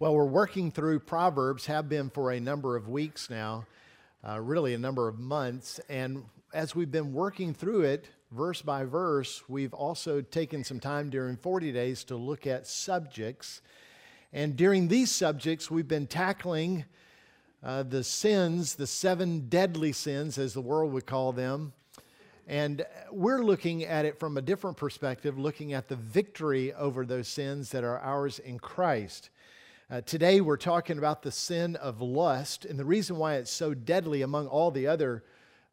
Well, we're working through Proverbs, have been for a number of weeks now, uh, really a number of months. And as we've been working through it, verse by verse, we've also taken some time during 40 days to look at subjects. And during these subjects, we've been tackling uh, the sins, the seven deadly sins, as the world would call them. And we're looking at it from a different perspective, looking at the victory over those sins that are ours in Christ. Uh, today, we're talking about the sin of lust, and the reason why it's so deadly among all the other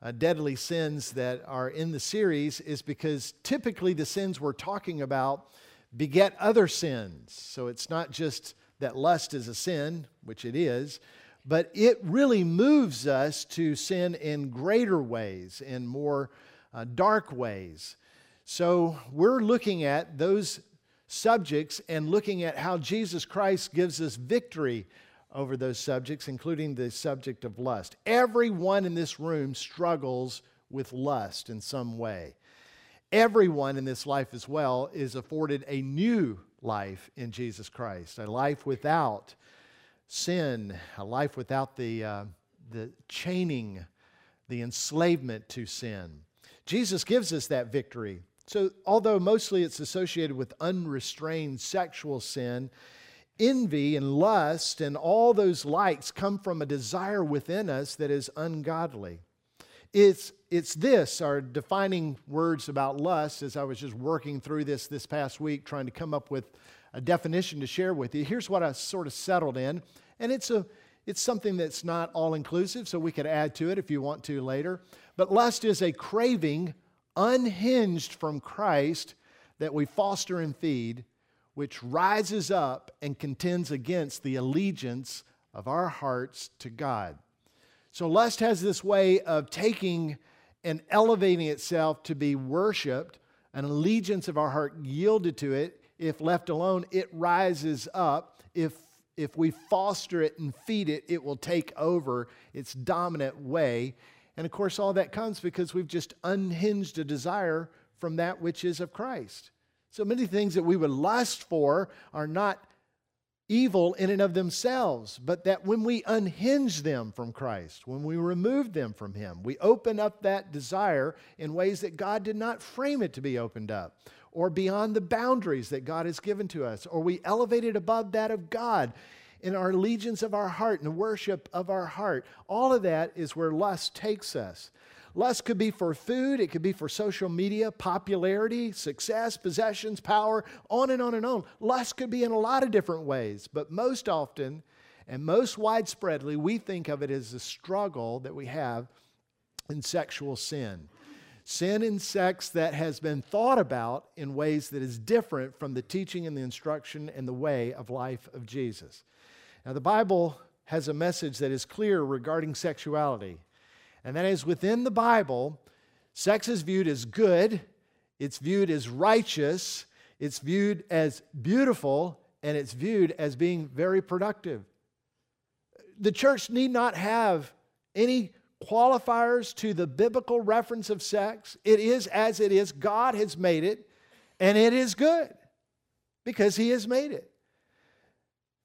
uh, deadly sins that are in the series is because typically the sins we're talking about beget other sins. So it's not just that lust is a sin, which it is, but it really moves us to sin in greater ways, in more uh, dark ways. So we're looking at those subjects and looking at how Jesus Christ gives us victory over those subjects, including the subject of lust. Everyone in this room struggles with lust in some way. Everyone in this life as well is afforded a new life in Jesus Christ, a life without sin, a life without the, uh, the chaining, the enslavement to sin. Jesus gives us that victory so, although mostly it's associated with unrestrained sexual sin, envy and lust and all those likes come from a desire within us that is ungodly. It's, it's this, our defining words about lust, as I was just working through this this past week, trying to come up with a definition to share with you. Here's what I sort of settled in, and it's, a, it's something that's not all inclusive, so we could add to it if you want to later. But lust is a craving unhinged from Christ that we foster and feed, which rises up and contends against the allegiance of our hearts to God. So, lust has this way of taking and elevating itself to be worshiped, an allegiance of our heart yielded to it. If left alone, it rises up. If, if we foster it and feed it, it will take over its dominant way and of course, all that comes because we've just unhinged a desire from that which is of Christ. So many things that we would lust for are not evil in and of themselves, but that when we unhinge them from Christ, when we remove them from Him, we open up that desire in ways that God did not frame it to be opened up, or beyond the boundaries that God has given to us, or we elevate it above that of God in our allegiance of our heart and the worship of our heart. All of that is where lust takes us. Lust could be for food, it could be for social media, popularity, success, possessions, power, on and on and on. Lust could be in a lot of different ways, but most often and most widespreadly, we think of it as a struggle that we have in sexual sin. Sin and sex that has been thought about in ways that is different from the teaching and the instruction and the way of life of Jesus. Now, the Bible has a message that is clear regarding sexuality, and that is within the Bible, sex is viewed as good, it's viewed as righteous, it's viewed as beautiful, and it's viewed as being very productive. The church need not have any qualifiers to the biblical reference of sex. It is as it is. God has made it, and it is good because He has made it.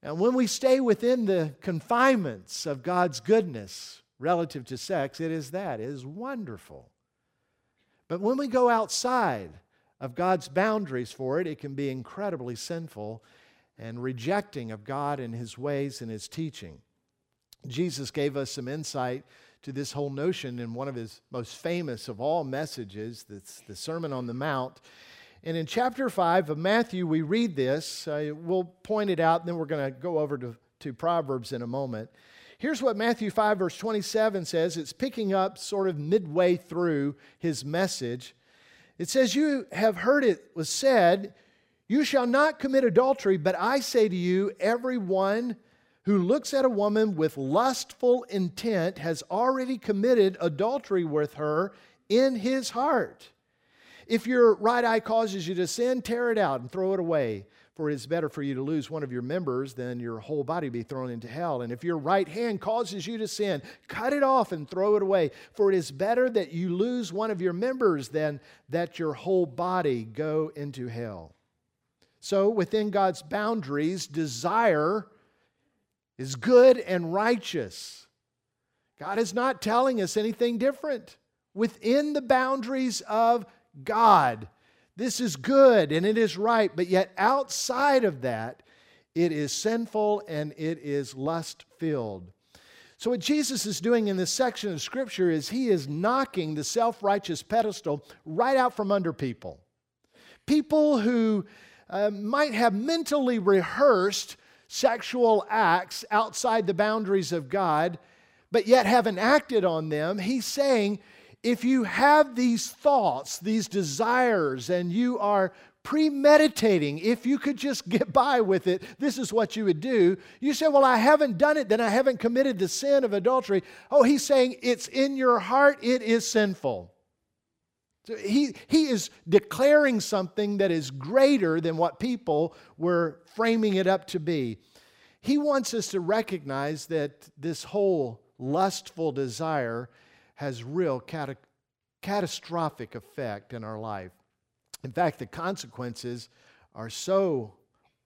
And when we stay within the confinements of God's goodness relative to sex, it is that. It is wonderful. But when we go outside of God's boundaries for it, it can be incredibly sinful and rejecting of God and His ways and His teaching. Jesus gave us some insight to this whole notion in one of his most famous of all messages, that's the Sermon on the Mount. And in chapter 5 of Matthew, we read this. Uh, we'll point it out, and then we're going to go over to, to Proverbs in a moment. Here's what Matthew 5, verse 27 says. It's picking up sort of midway through his message. It says, You have heard it was said, You shall not commit adultery, but I say to you, everyone who looks at a woman with lustful intent has already committed adultery with her in his heart. If your right eye causes you to sin, tear it out and throw it away. For it is better for you to lose one of your members than your whole body be thrown into hell. And if your right hand causes you to sin, cut it off and throw it away. For it is better that you lose one of your members than that your whole body go into hell. So, within God's boundaries, desire is good and righteous. God is not telling us anything different. Within the boundaries of God, this is good and it is right, but yet outside of that, it is sinful and it is lust filled. So, what Jesus is doing in this section of Scripture is he is knocking the self righteous pedestal right out from under people. People who uh, might have mentally rehearsed sexual acts outside the boundaries of God, but yet haven't acted on them. He's saying, if you have these thoughts, these desires, and you are premeditating, if you could just get by with it, this is what you would do. You say, Well, I haven't done it, then I haven't committed the sin of adultery. Oh, he's saying it's in your heart, it is sinful. So he, he is declaring something that is greater than what people were framing it up to be. He wants us to recognize that this whole lustful desire has real cat- catastrophic effect in our life. In fact, the consequences are so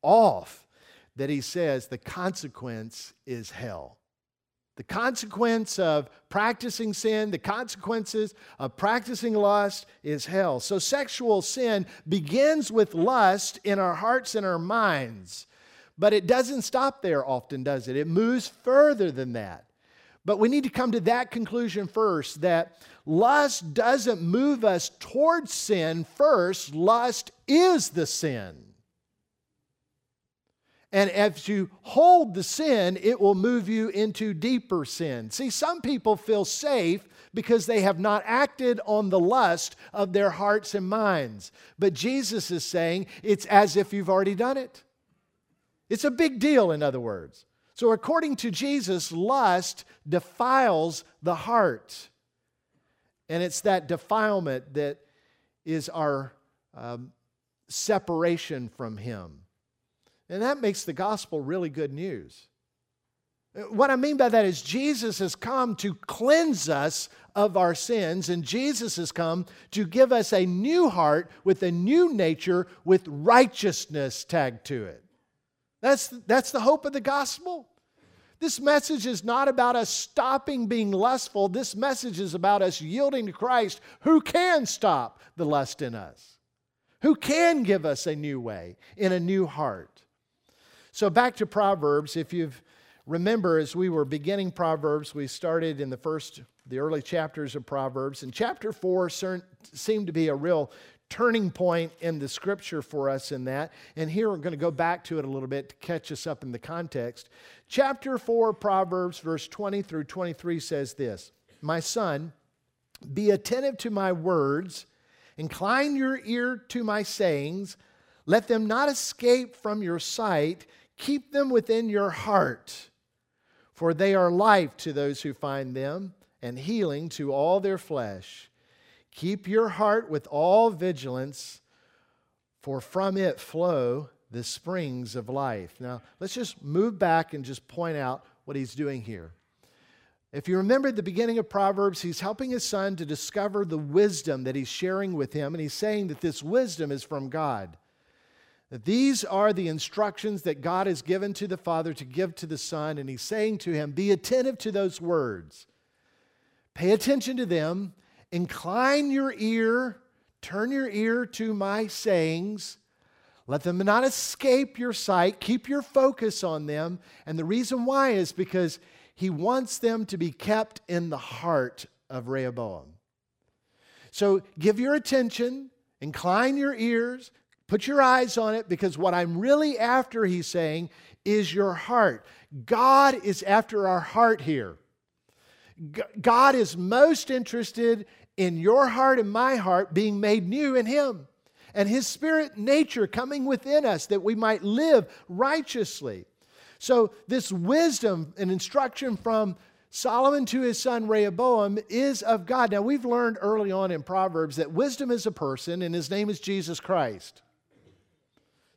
off that he says the consequence is hell. The consequence of practicing sin, the consequences of practicing lust is hell. So, sexual sin begins with lust in our hearts and our minds, but it doesn't stop there often, does it? It moves further than that. But we need to come to that conclusion first that lust doesn't move us towards sin first, lust is the sin. And as you hold the sin, it will move you into deeper sin. See, some people feel safe because they have not acted on the lust of their hearts and minds. But Jesus is saying it's as if you've already done it. It's a big deal, in other words. So, according to Jesus, lust defiles the heart. And it's that defilement that is our um, separation from Him. And that makes the gospel really good news. What I mean by that is Jesus has come to cleanse us of our sins, and Jesus has come to give us a new heart with a new nature with righteousness tagged to it. That's, that's the hope of the gospel. This message is not about us stopping being lustful. This message is about us yielding to Christ who can stop the lust in us, who can give us a new way in a new heart. So back to Proverbs, if you've remember as we were beginning Proverbs, we started in the first the early chapters of Proverbs, and chapter 4 seemed to be a real turning point in the scripture for us in that. And here we're going to go back to it a little bit to catch us up in the context. Chapter 4, Proverbs, verse 20 through 23 says this My son, be attentive to my words, incline your ear to my sayings, let them not escape from your sight. Keep them within your heart, for they are life to those who find them and healing to all their flesh. Keep your heart with all vigilance, for from it flow the springs of life. Now, let's just move back and just point out what he's doing here. If you remember at the beginning of Proverbs, he's helping his son to discover the wisdom that he's sharing with him, and he's saying that this wisdom is from God. That these are the instructions that God has given to the Father to give to the Son, and He's saying to him, Be attentive to those words. Pay attention to them. Incline your ear, turn your ear to my sayings. Let them not escape your sight. Keep your focus on them. And the reason why is because He wants them to be kept in the heart of Rehoboam. So give your attention, incline your ears, Put your eyes on it because what I'm really after, he's saying, is your heart. God is after our heart here. God is most interested in your heart and my heart being made new in Him and His spirit nature coming within us that we might live righteously. So, this wisdom and instruction from Solomon to his son Rehoboam is of God. Now, we've learned early on in Proverbs that wisdom is a person and his name is Jesus Christ.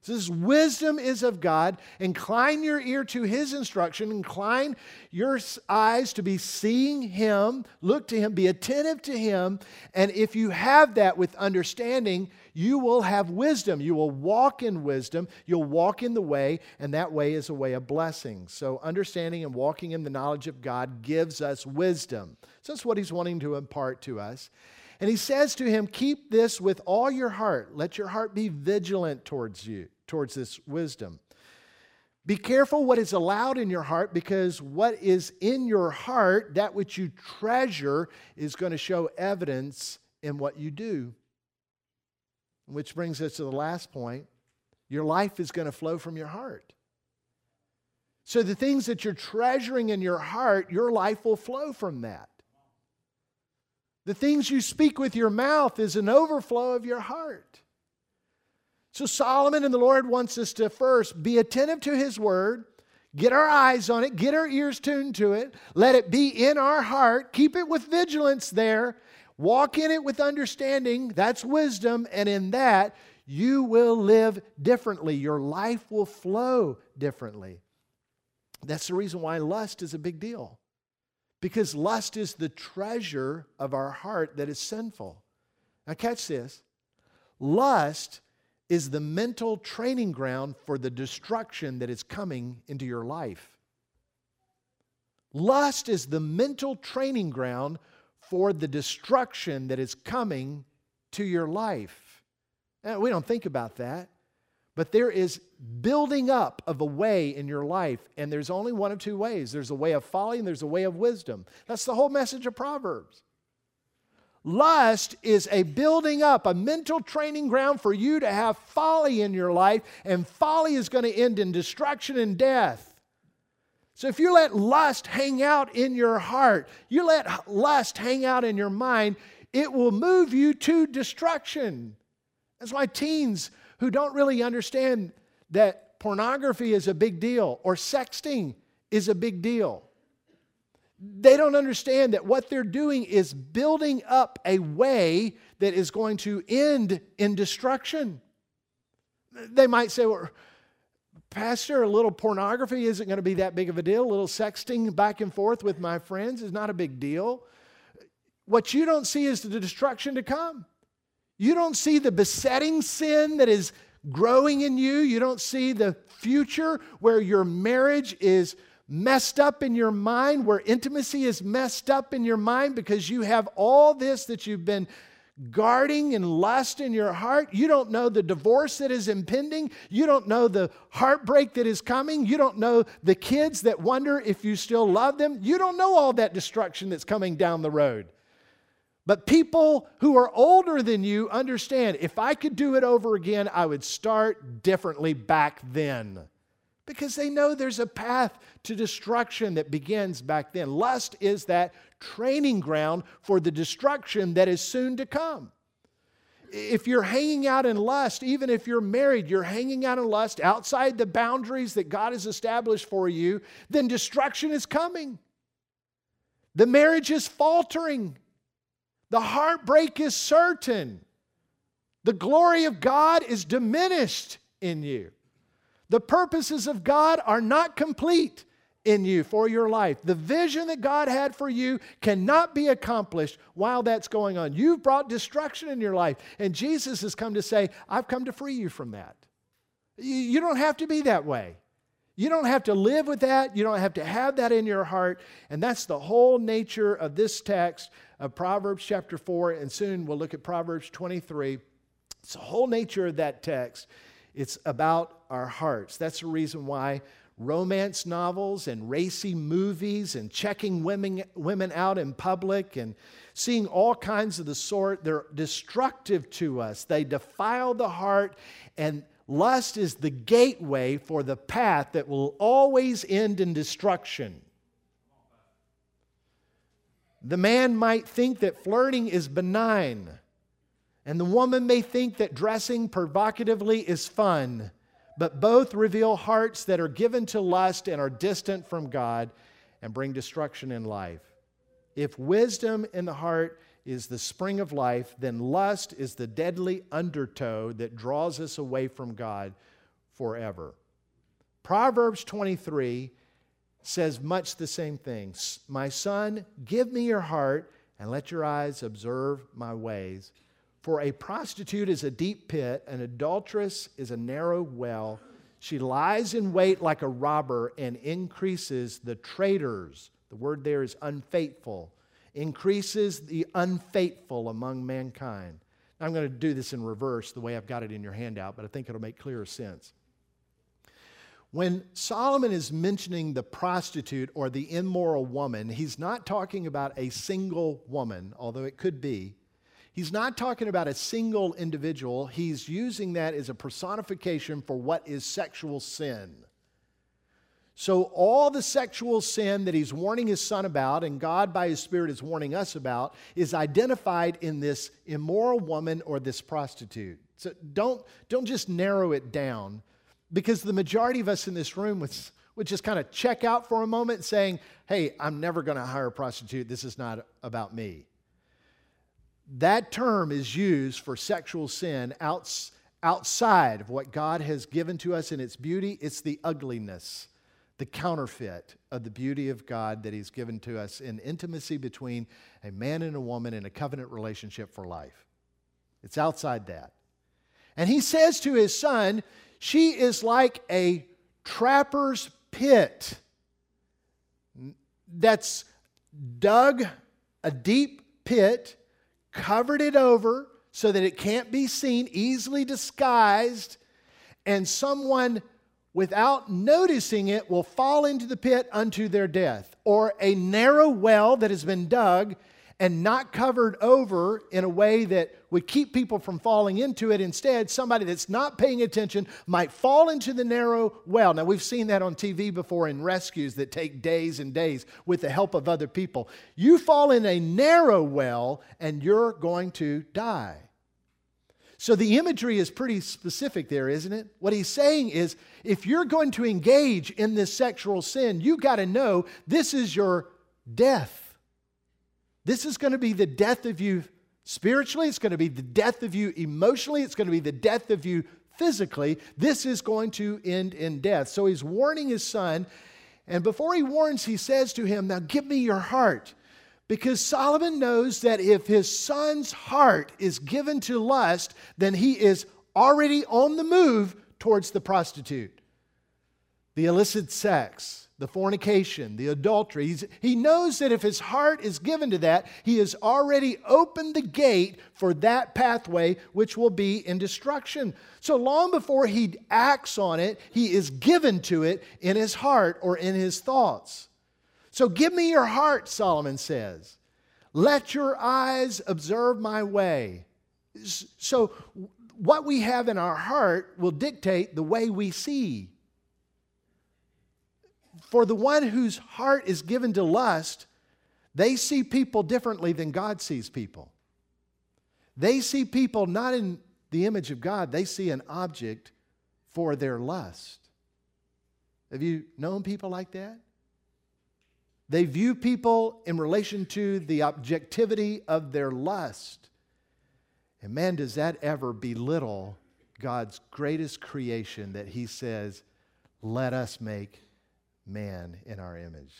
This wisdom is of God. Incline your ear to his instruction. Incline your eyes to be seeing him. Look to him. Be attentive to him. And if you have that with understanding, you will have wisdom. You will walk in wisdom. You'll walk in the way, and that way is a way of blessing. So understanding and walking in the knowledge of God gives us wisdom. So that's what he's wanting to impart to us. And he says to him, Keep this with all your heart. Let your heart be vigilant towards you towards this wisdom. Be careful what is allowed in your heart because what is in your heart, that which you treasure, is going to show evidence in what you do. Which brings us to the last point your life is going to flow from your heart. So, the things that you're treasuring in your heart, your life will flow from that. The things you speak with your mouth is an overflow of your heart. So, Solomon and the Lord wants us to first be attentive to his word, get our eyes on it, get our ears tuned to it, let it be in our heart, keep it with vigilance there, walk in it with understanding. That's wisdom. And in that, you will live differently. Your life will flow differently. That's the reason why lust is a big deal. Because lust is the treasure of our heart that is sinful. Now, catch this lust is the mental training ground for the destruction that is coming into your life. Lust is the mental training ground for the destruction that is coming to your life. Now, we don't think about that, but there is building up of a way in your life, and there's only one of two ways there's a way of folly and there's a way of wisdom. That's the whole message of Proverbs. Lust is a building up, a mental training ground for you to have folly in your life, and folly is going to end in destruction and death. So if you let lust hang out in your heart, you let lust hang out in your mind, it will move you to destruction. That's why teens who don't really understand that pornography is a big deal or sexting is a big deal they don't understand that what they're doing is building up a way that is going to end in destruction. They might say, well, Pastor, a little pornography isn't going to be that big of a deal. A little sexting back and forth with my friends is not a big deal. What you don't see is the destruction to come. You don't see the besetting sin that is growing in you. You don't see the future where your marriage is messed up in your mind, where intimacy is messed up in your mind because you have all this that you've been guarding and lust in your heart. You don't know the divorce that is impending. You don't know the heartbreak that is coming. You don't know the kids that wonder if you still love them. You don't know all that destruction that's coming down the road. But people who are older than you understand if I could do it over again, I would start differently back then because they know there's a path to destruction that begins back then. Lust is that training ground for the destruction that is soon to come. If you're hanging out in lust, even if you're married, you're hanging out in lust outside the boundaries that God has established for you, then destruction is coming. The marriage is faltering. The heartbreak is certain. The glory of God is diminished in you. The purposes of God are not complete in you for your life. The vision that God had for you cannot be accomplished while that's going on. You've brought destruction in your life, and Jesus has come to say, I've come to free you from that. You don't have to be that way. You don't have to live with that. You don't have to have that in your heart. And that's the whole nature of this text of Proverbs chapter 4. And soon we'll look at Proverbs 23. It's the whole nature of that text it's about our hearts. That's the reason why romance novels and racy movies and checking women, women out in public and seeing all kinds of the sort, they're destructive to us. They defile the heart, and lust is the gateway for the path that will always end in destruction. The man might think that flirting is benign. And the woman may think that dressing provocatively is fun, but both reveal hearts that are given to lust and are distant from God and bring destruction in life. If wisdom in the heart is the spring of life, then lust is the deadly undertow that draws us away from God forever. Proverbs 23 says much the same thing. My son, give me your heart and let your eyes observe my ways. For a prostitute is a deep pit, an adulteress is a narrow well. She lies in wait like a robber and increases the traitors. The word there is unfaithful, increases the unfaithful among mankind. I'm going to do this in reverse the way I've got it in your handout, but I think it'll make clearer sense. When Solomon is mentioning the prostitute or the immoral woman, he's not talking about a single woman, although it could be. He's not talking about a single individual. He's using that as a personification for what is sexual sin. So, all the sexual sin that he's warning his son about, and God by his Spirit is warning us about, is identified in this immoral woman or this prostitute. So, don't, don't just narrow it down because the majority of us in this room would, would just kind of check out for a moment saying, hey, I'm never going to hire a prostitute. This is not about me. That term is used for sexual sin outs, outside of what God has given to us in its beauty. It's the ugliness, the counterfeit of the beauty of God that He's given to us in intimacy between a man and a woman in a covenant relationship for life. It's outside that. And He says to His son, she is like a trapper's pit that's dug a deep pit, covered it over so that it can't be seen, easily disguised, and someone without noticing it will fall into the pit unto their death. Or a narrow well that has been dug and not covered over in a way that would keep people from falling into it. Instead, somebody that's not paying attention might fall into the narrow well. Now, we've seen that on TV before in rescues that take days and days with the help of other people. You fall in a narrow well and you're going to die. So the imagery is pretty specific there, isn't it? What he's saying is if you're going to engage in this sexual sin, you got to know this is your death. This is going to be the death of you spiritually, it's going to be the death of you emotionally, it's going to be the death of you physically. This is going to end in death. So he's warning his son. And before he warns, he says to him, Now give me your heart. Because Solomon knows that if his son's heart is given to lust, then he is already on the move towards the prostitute, the illicit sex the fornication, the adultery. He's, he knows that if his heart is given to that, he has already opened the gate for that pathway, which will be in destruction. So long before he acts on it, he is given to it in his heart or in his thoughts. So give me your heart, Solomon says. Let your eyes observe my way. So, what we have in our heart will dictate the way we see. For the one whose heart is given to lust, they see people differently than God sees people. They see people not in the image of God, they see an object for their lust. Have you known people like that? They view people in relation to the objectivity of their lust. And man, does that ever belittle God's greatest creation that He says, let us make man in our image.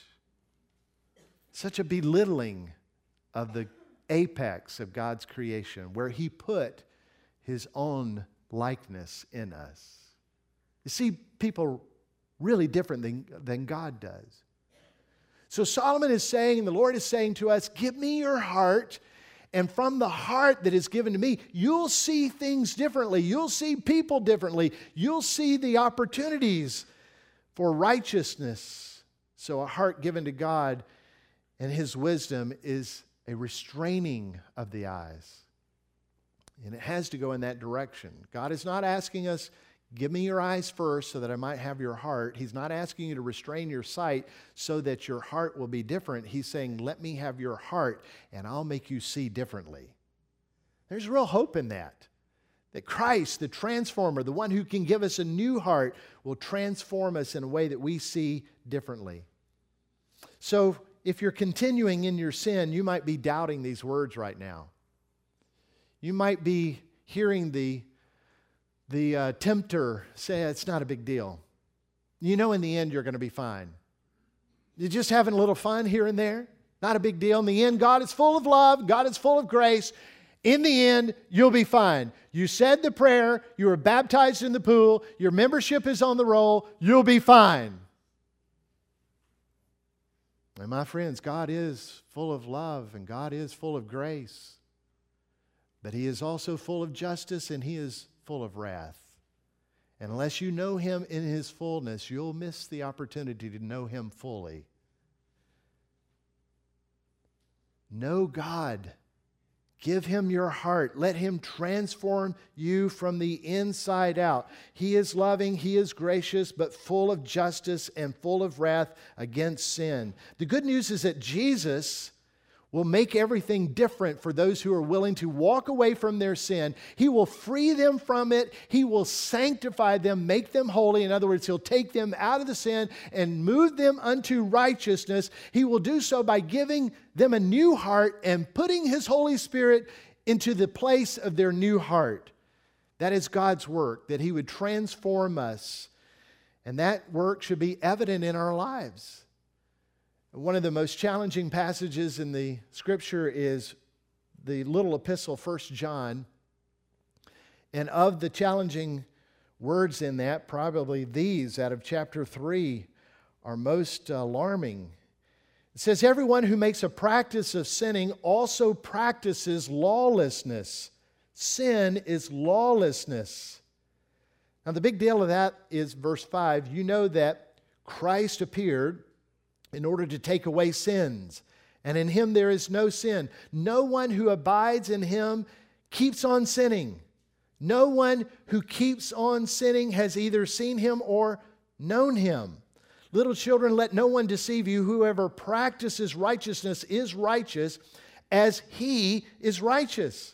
Such a belittling of the apex of God's creation, where He put His own likeness in us. You see people really different than, than God does. So Solomon is saying, and the Lord is saying to us, Give me your heart. And from the heart that is given to me, you'll see things differently. You'll see people differently. You'll see the opportunities for righteousness. So, a heart given to God and His wisdom is a restraining of the eyes. And it has to go in that direction. God is not asking us, give me your eyes first so that I might have your heart. He's not asking you to restrain your sight so that your heart will be different. He's saying, let me have your heart and I'll make you see differently. There's real hope in that. That Christ, the transformer, the one who can give us a new heart, will transform us in a way that we see differently. So, if you're continuing in your sin, you might be doubting these words right now. You might be hearing the, the uh, tempter say it's not a big deal. You know, in the end, you're going to be fine. You're just having a little fun here and there. Not a big deal. In the end, God is full of love, God is full of grace. In the end, you'll be fine. You said the prayer, you were baptized in the pool, your membership is on the roll, you'll be fine. And my friends, God is full of love and God is full of grace. But He is also full of justice and He is full of wrath. And unless you know Him in His fullness, you'll miss the opportunity to know Him fully. Know God. Give him your heart. Let him transform you from the inside out. He is loving, he is gracious, but full of justice and full of wrath against sin. The good news is that Jesus will make everything different for those who are willing to walk away from their sin. He will free them from it. He will sanctify them, make them holy. In other words, He'll take them out of the sin and move them unto righteousness. He will do so by giving them a new heart and putting His Holy Spirit into the place of their new heart. That is God's work, that He would transform us. And that work should be evident in our lives. One of the most challenging passages in the scripture is the little epistle, 1 John. And of the challenging words in that, probably these out of chapter 3 are most alarming. It says, Everyone who makes a practice of sinning also practices lawlessness. Sin is lawlessness. Now, the big deal of that is verse 5. You know that Christ appeared in order to take away sins. And in him there is no sin. No one who abides in him keeps on sinning. No one who keeps on sinning has either seen him or known him. Little children, let no one deceive you. Whoever practices righteousness is righteous as he is righteous.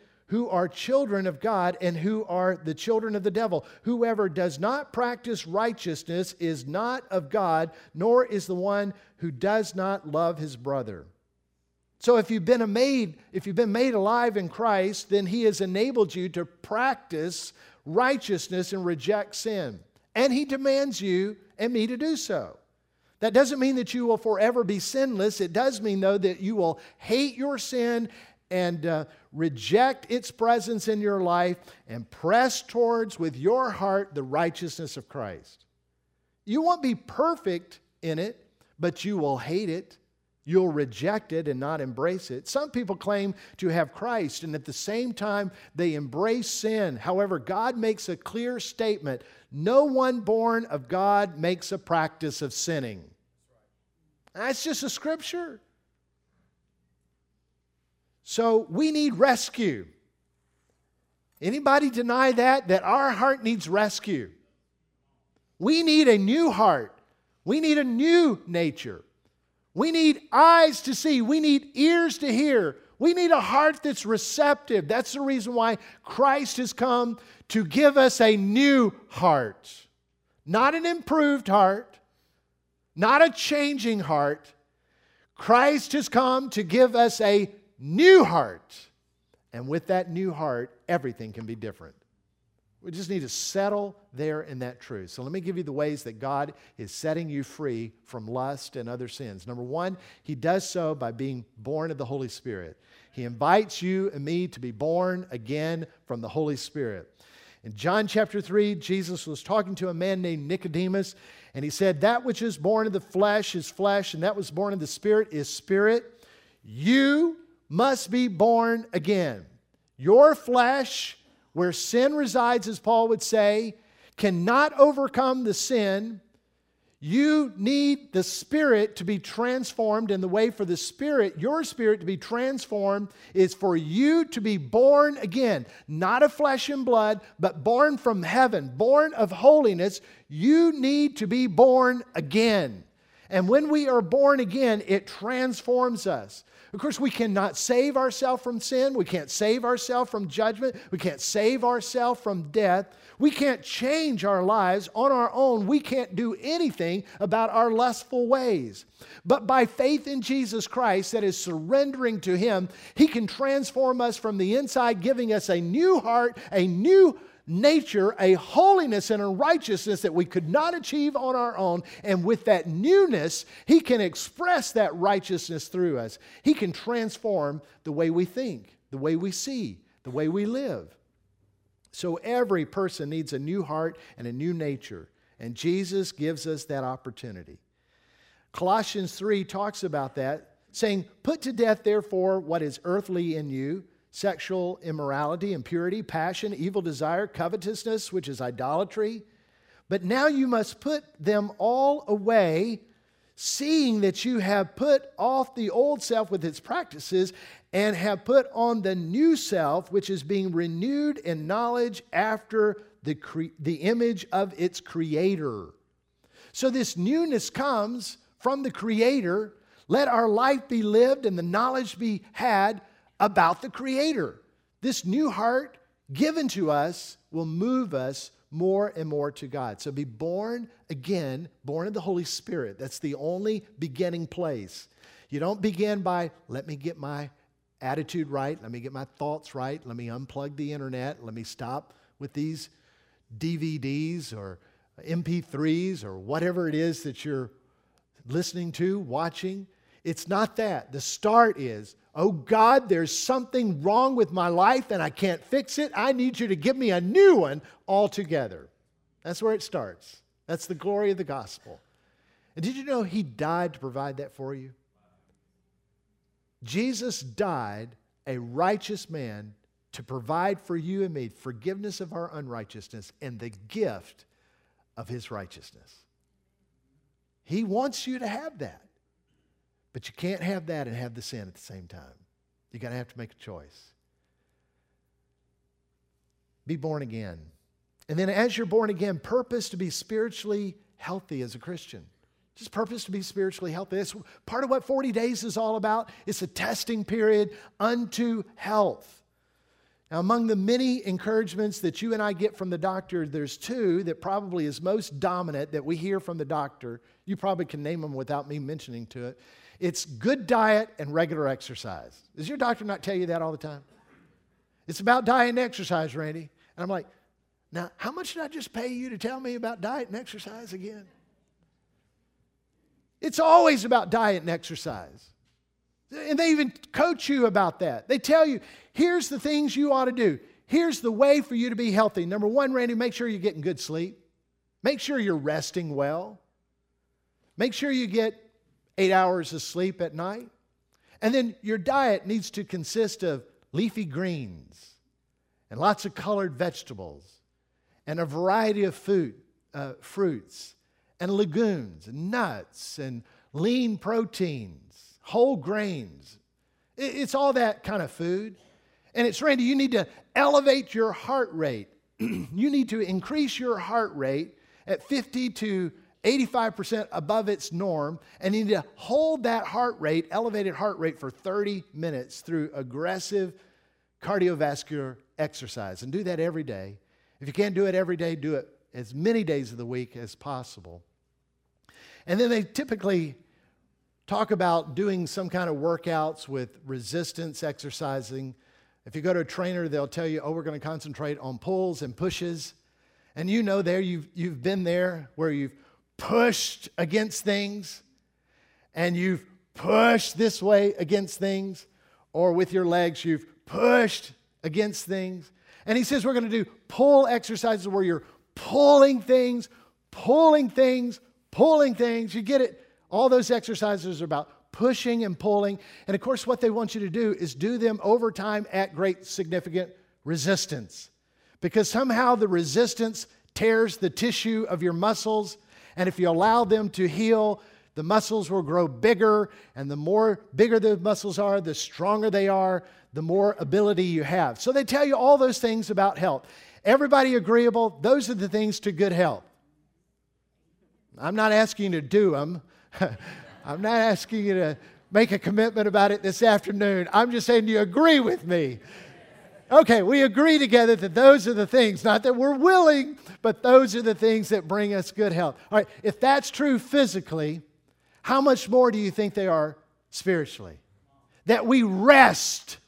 who are children of God and who are the children of the devil. Whoever does not practice righteousness is not of God, nor is the one who does not love his brother. So if you've been made, if you've been made alive in Christ, then he has enabled you to practice righteousness and reject sin. And he demands you and me to do so. That doesn't mean that you will forever be sinless. It does mean, though, that you will hate your sin and uh, reject its presence in your life and press towards with your heart the righteousness of Christ. You won't be perfect in it, but you will hate it. You'll reject it and not embrace it. Some people claim to have Christ, and at the same time, they embrace sin. However, God makes a clear statement no one born of God makes a practice of sinning. That's just a scripture. So we need rescue. Anybody deny that? That our heart needs rescue. We need a new heart. We need a new nature. We need eyes to see. We need ears to hear. We need a heart that's receptive. That's the reason why Christ has come to give us a new heart. Not an improved heart, not a changing heart. Christ has come to give us a new heart. And with that new heart, everything can be different. We just need to settle there in that truth. So let me give you the ways that God is setting you free from lust and other sins. Number one, He does so by being born of the Holy Spirit. He invites you and me to be born again from the Holy Spirit. In John chapter 3, Jesus was talking to a man named Nicodemus, and he said, That which is born of the flesh is flesh, and that was born of the Spirit is spirit. You must be born again. Your flesh, where sin resides, as Paul would say, cannot overcome the sin. You need the Spirit to be transformed, and the way for the Spirit, your Spirit, to be transformed is for you to be born again, not of flesh and blood, but born from heaven, born of holiness. You need to be born again. And when we are born again, it transforms us. Of course, we cannot save ourselves from sin. We can't save ourselves from judgment. We can't save ourselves from death. We can't change our lives on our own. We can't do anything about our lustful ways. But by faith in Jesus Christ, that is surrendering to Him, He can transform us from the inside, giving us a new heart, a new nature, a holiness and a righteousness that we could not achieve on our own. And with that newness, He can express that righteousness through us. He can transform the way we think, the way we see, the way we live. So every person needs a new heart and a new nature. And Jesus gives us that opportunity. Colossians 3 talks about that, saying, Put to death, therefore, what is earthly in you sexual immorality, impurity, passion, evil desire, covetousness, which is idolatry. But now you must put them all away, seeing that you have put off the old self with its practices and have put on the new self, which is being renewed in knowledge after the, cre- the image of its creator. So this newness comes from the creator. Let our life be lived and the knowledge be had about the Creator. This new heart given to us will move us more and more to God. So be born again, born of the Holy Spirit. That's the only beginning place. You don't begin by, let me get my attitude right, let me get my thoughts right, let me unplug the internet, let me stop with these DVDs or MP3s or whatever it is that you're listening to, watching. It's not that. The start is, oh God, there's something wrong with my life and I can't fix it. I need you to give me a new one altogether. That's where it starts. That's the glory of the gospel. And did you know He died to provide that for you? Jesus died a righteous man to provide for you and me forgiveness of our unrighteousness and the gift of His righteousness. He wants you to have that. But you can't have that and have the sin at the same time. You're going to have to make a choice. Be born again. And then, as you're born again, purpose to be spiritually healthy as a Christian. Just purpose to be spiritually healthy. That's part of what 40 days is all about. It's a testing period unto health. Now, among the many encouragements that you and I get from the doctor, there's two that probably is most dominant that we hear from the doctor. You probably can name them without me mentioning to it. It's good diet and regular exercise. Does your doctor not tell you that all the time? It's about diet and exercise, Randy. And I'm like, now, how much did I just pay you to tell me about diet and exercise again? It's always about diet and exercise. And they even coach you about that. They tell you, here's the things you ought to do. Here's the way for you to be healthy. Number one, Randy, make sure you're getting good sleep. Make sure you're resting well. Make sure you get eight hours of sleep at night. And then your diet needs to consist of leafy greens and lots of colored vegetables and a variety of food, uh, fruits and legumes and nuts and lean proteins, whole grains. It's all that kind of food. And it's, Randy, you need to elevate your heart rate. you need to increase your heart rate at 50 to 85% above its norm, and you need to hold that heart rate, elevated heart rate, for 30 minutes through aggressive cardiovascular exercise. And do that every day. If you can't do it every day, do it as many days of the week as possible. And then they typically talk about doing some kind of workouts with resistance exercising. If you go to a trainer, they'll tell you, oh, we're going to concentrate on pulls and pushes. And you know there, you've, you've been there where you've pushed against things and you've pushed this way against things, or with your legs, you've pushed against things. And he says we're going to do pull exercises where you're pulling things, pulling things, pulling things. You get it? All those exercises are about pushing and pulling. And of course, what they want you to do is do them over time at great significant resistance. Because somehow the resistance tears the tissue of your muscles and if you allow them to heal, the muscles will grow bigger. And the more bigger the muscles are, the stronger they are, the more ability you have. So they tell you all those things about health. Everybody agreeable? Those are the things to good health. I'm not asking you to do them. I'm not asking you to make a commitment about it this afternoon. I'm just saying, do you agree with me? Okay, we agree together that those are the things, not that we're willing, but those are the things that bring us good health. All right, if that's true physically, how much more do you think they are spiritually? That we rest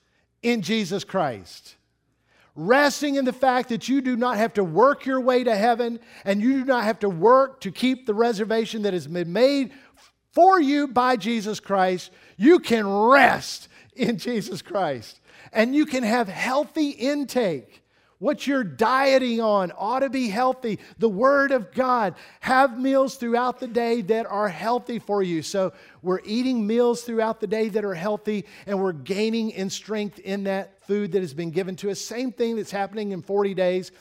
in Jesus Christ. Resting in the fact that you do not have to work your way to heaven and you do not have to work to keep the reservation that has been made for you by Jesus Christ. You can rest in Jesus Christ and you can have healthy intake. What you're dieting on ought to be healthy. The Word of God. Have meals throughout the day that are healthy for you. So we're eating meals throughout the day that are healthy, and we're gaining in strength in that food that has been given to us. Same thing that's happening in 40 days.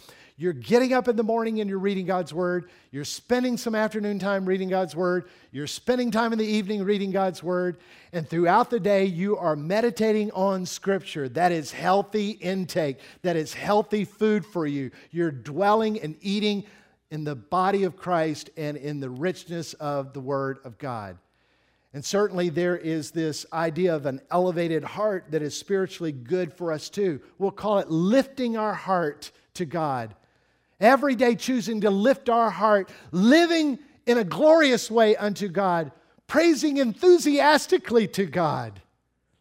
You're getting up in the morning and you're reading God's Word. You're spending some afternoon time reading God's Word. You're spending time in the evening reading God's Word. And throughout the day, you are meditating on Scripture. That is healthy intake, that is healthy food for you. You're dwelling and eating in the body of Christ and in the richness of the Word of God. And certainly there is this idea of an elevated heart that is spiritually good for us too. We'll call it lifting our heart to God every day choosing to lift our heart, living in a glorious way unto God, praising enthusiastically to God,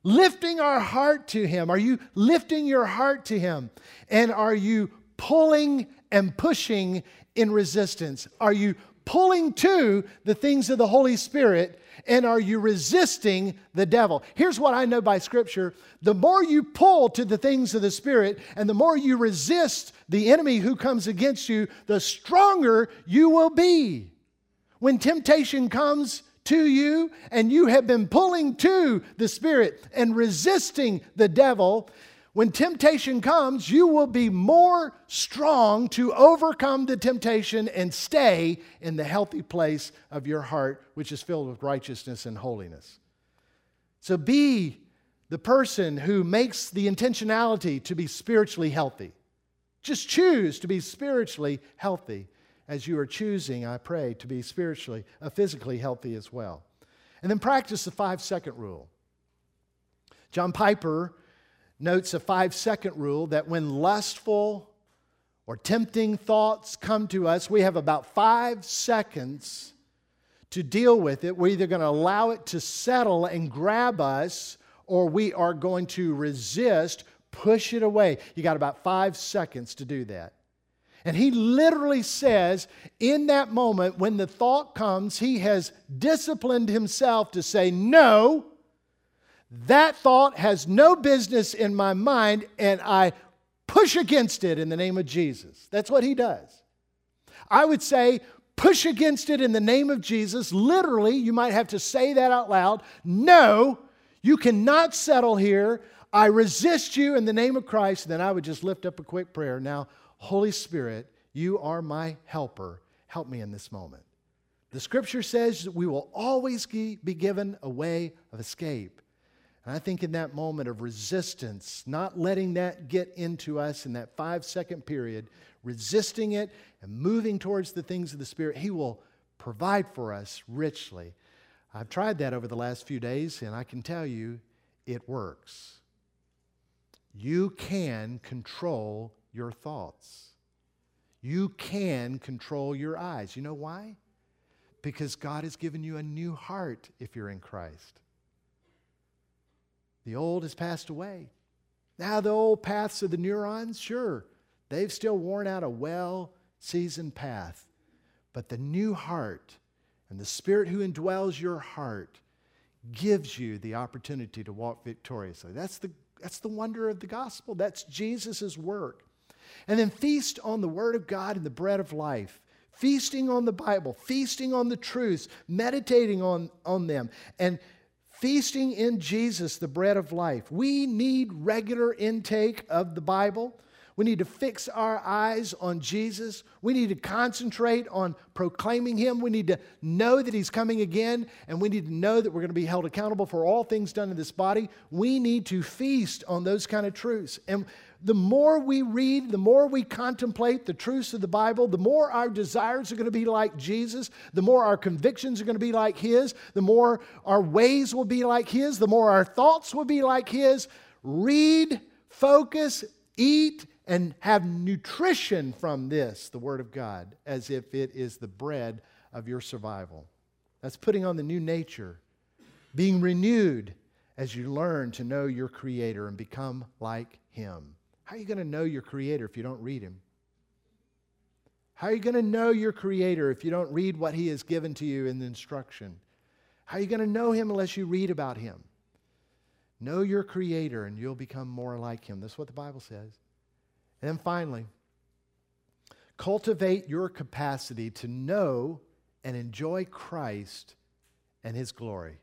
lifting our heart to Him. Are you lifting your heart to Him? And are you pulling and pushing in resistance? Are you pulling to the things of the Holy Spirit and are you resisting the devil? Here's what I know by Scripture the more you pull to the things of the Spirit and the more you resist the enemy who comes against you, the stronger you will be. When temptation comes, to you, and you have been pulling to the Spirit and resisting the devil, when temptation comes, you will be more strong to overcome the temptation and stay in the healthy place of your heart, which is filled with righteousness and holiness. So be the person who makes the intentionality to be spiritually healthy. Just choose to be spiritually healthy as you are choosing, I pray, to be spiritually, uh, physically healthy as well. And then practice the five second rule. John Piper notes a five second rule that when lustful or tempting thoughts come to us, we have about five seconds to deal with it. We're either going to allow it to settle and grab us, or we are going to resist, push it away. You got about five seconds to do that. And he literally says, in that moment, when the thought comes, he has disciplined himself to say, No, that thought has no business in my mind, and I push against it in the name of Jesus. That's what he does. I would say, push against it in the name of Jesus. Literally, you might have to say that out loud. No, you cannot settle here. I resist you in the name of Christ. And then I would just lift up a quick prayer. Now, Holy Spirit, you are my helper. Help me in this moment. The scripture says that we will always be given a way of escape. And I think in that moment of resistance, not letting that get into us in that five second period, resisting it and moving towards the things of the Spirit, He will provide for us richly. I've tried that over the last few days, and I can tell you it works. You can control your thoughts. You can control your eyes. You know why? Because God has given you a new heart if you're in Christ. The old has passed away. Now, the old paths of the neurons, sure, they've still worn out a well seasoned path. But the new heart and the Spirit who indwells your heart gives you the opportunity to walk victoriously. That's the, that's the wonder of the gospel. That's Jesus' work. And then feast on the Word of God and the bread of life. Feasting on the Bible, feasting on the truths, meditating on, on them, and feasting in Jesus, the bread of life. We need regular intake of the Bible. We need to fix our eyes on Jesus. We need to concentrate on proclaiming Him. We need to know that He's coming again, and we need to know that we're going to be held accountable for all things done in this body. We need to feast on those kind of truths. And the more we read, the more we contemplate the truths of the Bible, the more our desires are going to be like Jesus, the more our convictions are going to be like His, the more our ways will be like His, the more our thoughts will be like His. Read, focus, eat, and have nutrition from this, the Word of God, as if it is the bread of your survival. That's putting on the new nature, being renewed as you learn to know your Creator and become like Him. How are you going to know your Creator if you don't read Him? How are you going to know your Creator if you don't read what He has given to you in the instruction? How are you going to know Him unless you read about Him? Know your Creator and you'll become more like Him. That's what the Bible says. And then finally, cultivate your capacity to know and enjoy Christ and His glory.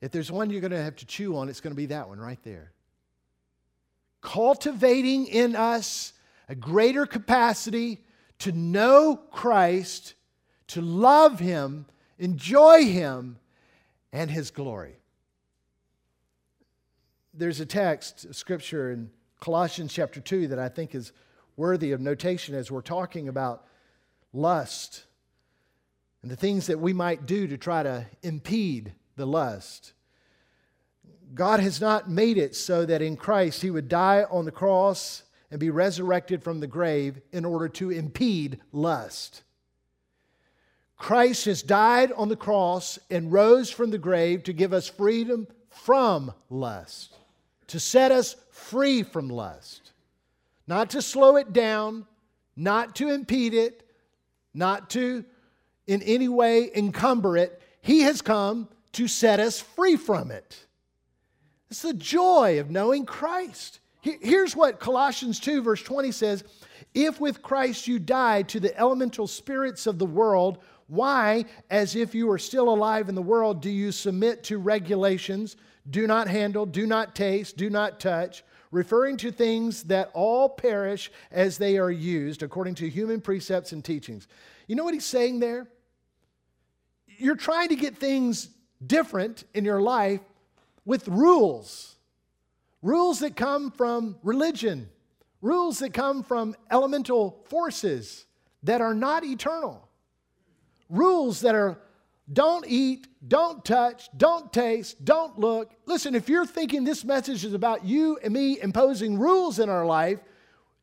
If there's one you're going to have to chew on, it's going to be that one right there. Cultivating in us a greater capacity to know Christ, to love Him, enjoy Him, and His glory. There's a text, scripture in Colossians chapter 2 that I think is worthy of notation as we're talking about lust and the things that we might do to try to impede the lust. God has not made it so that in Christ he would die on the cross and be resurrected from the grave in order to impede lust. Christ has died on the cross and rose from the grave to give us freedom from lust, to set us free from lust, not to slow it down, not to impede it, not to in any way encumber it. He has come to set us free from it. It's the joy of knowing Christ. Here's what Colossians 2, verse 20 says If with Christ you died to the elemental spirits of the world, why, as if you were still alive in the world, do you submit to regulations? Do not handle, do not taste, do not touch, referring to things that all perish as they are used according to human precepts and teachings. You know what he's saying there? You're trying to get things different in your life with rules. Rules that come from religion, rules that come from elemental forces that are not eternal, rules that are don't eat, don't touch, don't taste, don't look. Listen, if you're thinking this message is about you and me imposing rules in our life,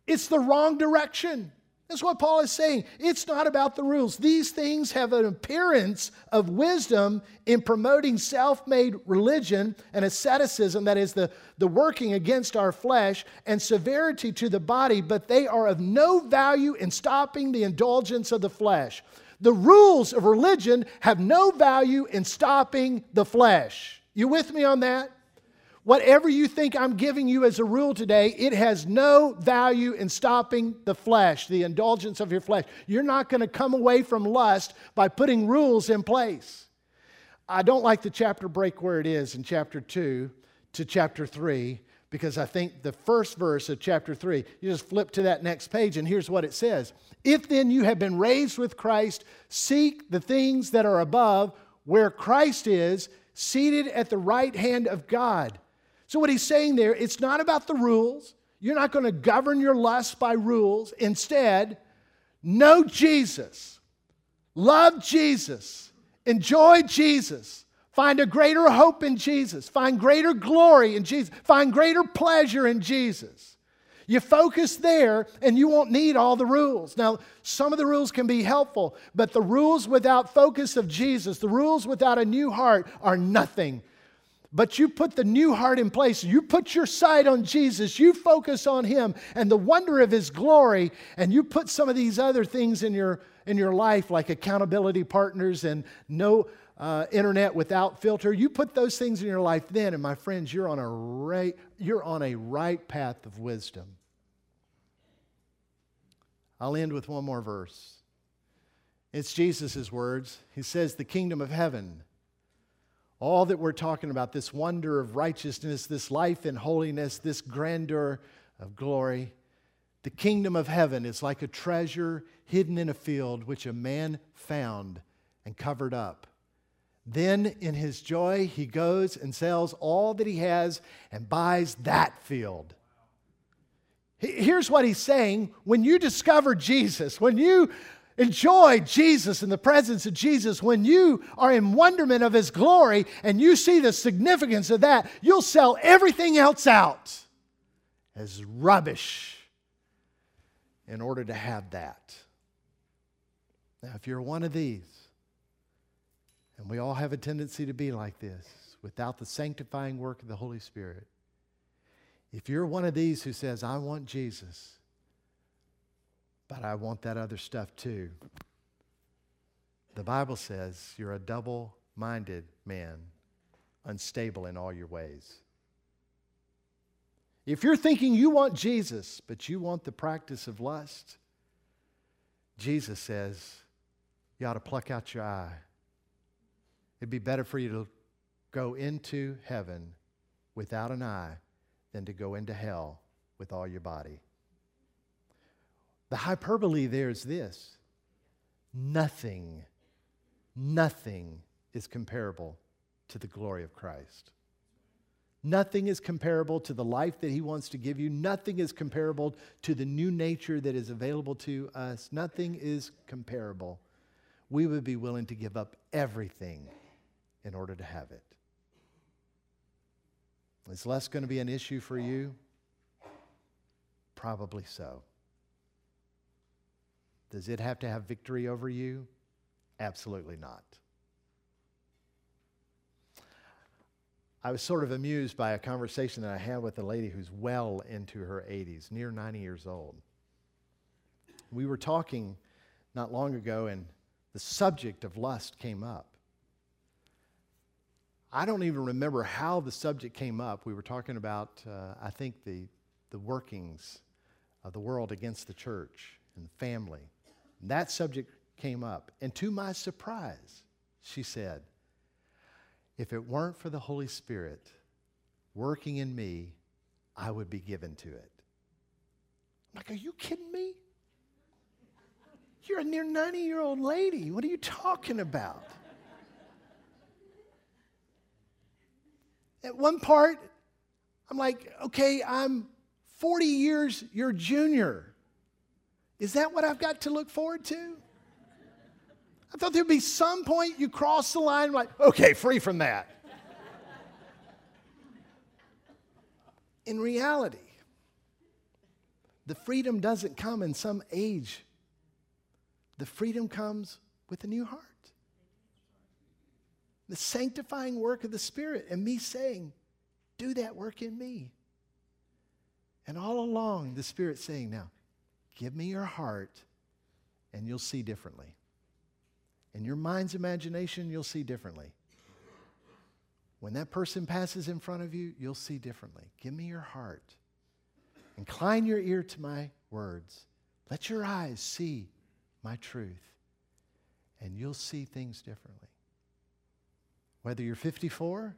it's the wrong direction. That's what Paul is saying. It's not about the rules. These things have an appearance of wisdom in promoting self made religion and asceticism, that is, the, the working against our flesh, and severity to the body, but they are of no value in stopping the indulgence of the flesh. The rules of religion have no value in stopping the flesh. You with me on that? Whatever you think I'm giving you as a rule today, it has no value in stopping the flesh, the indulgence of your flesh. You're not going to come away from lust by putting rules in place. I don't like the chapter break where it is in chapter 2 to chapter 3 because I think the first verse of chapter 3, you just flip to that next page and here's what it says If then you have been raised with Christ, seek the things that are above where Christ is, seated at the right hand of God. So, what he's saying there, it's not about the rules. You're not going to govern your lust by rules. Instead, know Jesus, love Jesus, enjoy Jesus, find a greater hope in Jesus, find greater glory in Jesus, find greater pleasure in Jesus. You focus there and you won't need all the rules. Now, some of the rules can be helpful, but the rules without focus of Jesus, the rules without a new heart, are nothing but you put the new heart in place. You put your sight on Jesus. You focus on Him and the wonder of His glory, and you put some of these other things in your, in your life, like accountability partners and no uh, internet without filter. You put those things in your life then, and my friends, you're on a right, you're on a right path of wisdom. I'll end with one more verse. It's Jesus' words. He says, The kingdom of heaven all that we're talking about, this wonder of righteousness, this life in holiness, this grandeur of glory. The kingdom of heaven is like a treasure hidden in a field which a man found and covered up. Then, in his joy, he goes and sells all that he has and buys that field. Here's what he's saying when you discover Jesus, when you enjoy Jesus in the presence of Jesus, when you are in wonderment of his glory and you see the significance of that, you'll sell everything else out as rubbish in order to have that. Now, if you're one of these, and we all have a tendency to be like this, without the sanctifying work of the Holy Spirit, if you're one of these who says, I want Jesus, but I want that other stuff too, the Bible says you're a double minded man, unstable in all your ways. If you're thinking you want Jesus, but you want the practice of lust, Jesus says you ought to pluck out your eye. It'd be better for you to go into heaven without an eye than to go into hell with all your body. The hyperbole there is this nothing, nothing is comparable to the glory of Christ. Nothing is comparable to the life that He wants to give you. Nothing is comparable to the new nature that is available to us. Nothing is comparable. We would be willing to give up everything in order to have it. Is less going to be an issue for you? Probably so. Does it have to have victory over you? Absolutely not. I was sort of amused by a conversation that I had with a lady who's well into her 80s, near 90 years old. We were talking not long ago, and the subject of lust came up. I don't even remember how the subject came up. We were talking about, uh, I think, the, the workings of the world against the church and the family. And that subject came up. And to my surprise, she said, If it weren't for the Holy Spirit working in me, I would be given to it. I'm like, Are you kidding me? You're a near 90 year old lady. What are you talking about? At one part, I'm like, okay, I'm 40 years your junior. Is that what I've got to look forward to? I thought there'd be some point you cross the line, like, okay, free from that. in reality, the freedom doesn't come in some age, the freedom comes with a new heart the sanctifying work of the Spirit, and me saying, Do that work in me. And all along, the Spirit saying, Now, give me your heart, and you'll see differently. In your mind's imagination, you'll see differently. When that person passes in front of you, you'll see differently. Give me your heart. Incline your ear to my words. Let your eyes see my truth, and you'll see things differently. Whether you're 54,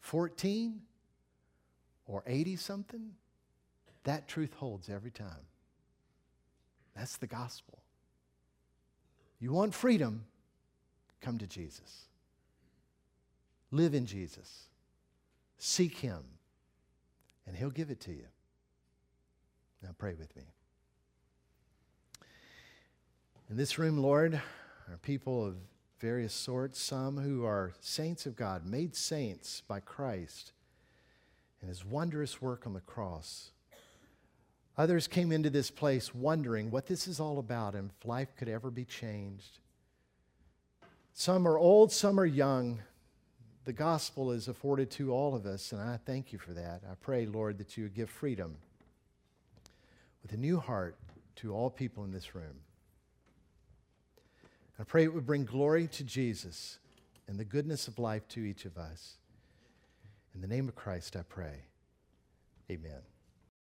14, or 80 something, that truth holds every time. That's the gospel. You want freedom? Come to Jesus. Live in Jesus. Seek Him, and He'll give it to you. Now, pray with me. In this room, Lord, are people of various sorts, some who are saints of God, made saints by Christ and his wondrous work on the cross. Others came into this place wondering what this is all about and if life could ever be changed. Some are old, some are young. The gospel is afforded to all of us, and I thank you for that. I pray, Lord, that you would give freedom with a new heart to all people in this room. I pray it would bring glory to Jesus and the goodness of life to each of us. In the name of Christ, I pray. Amen.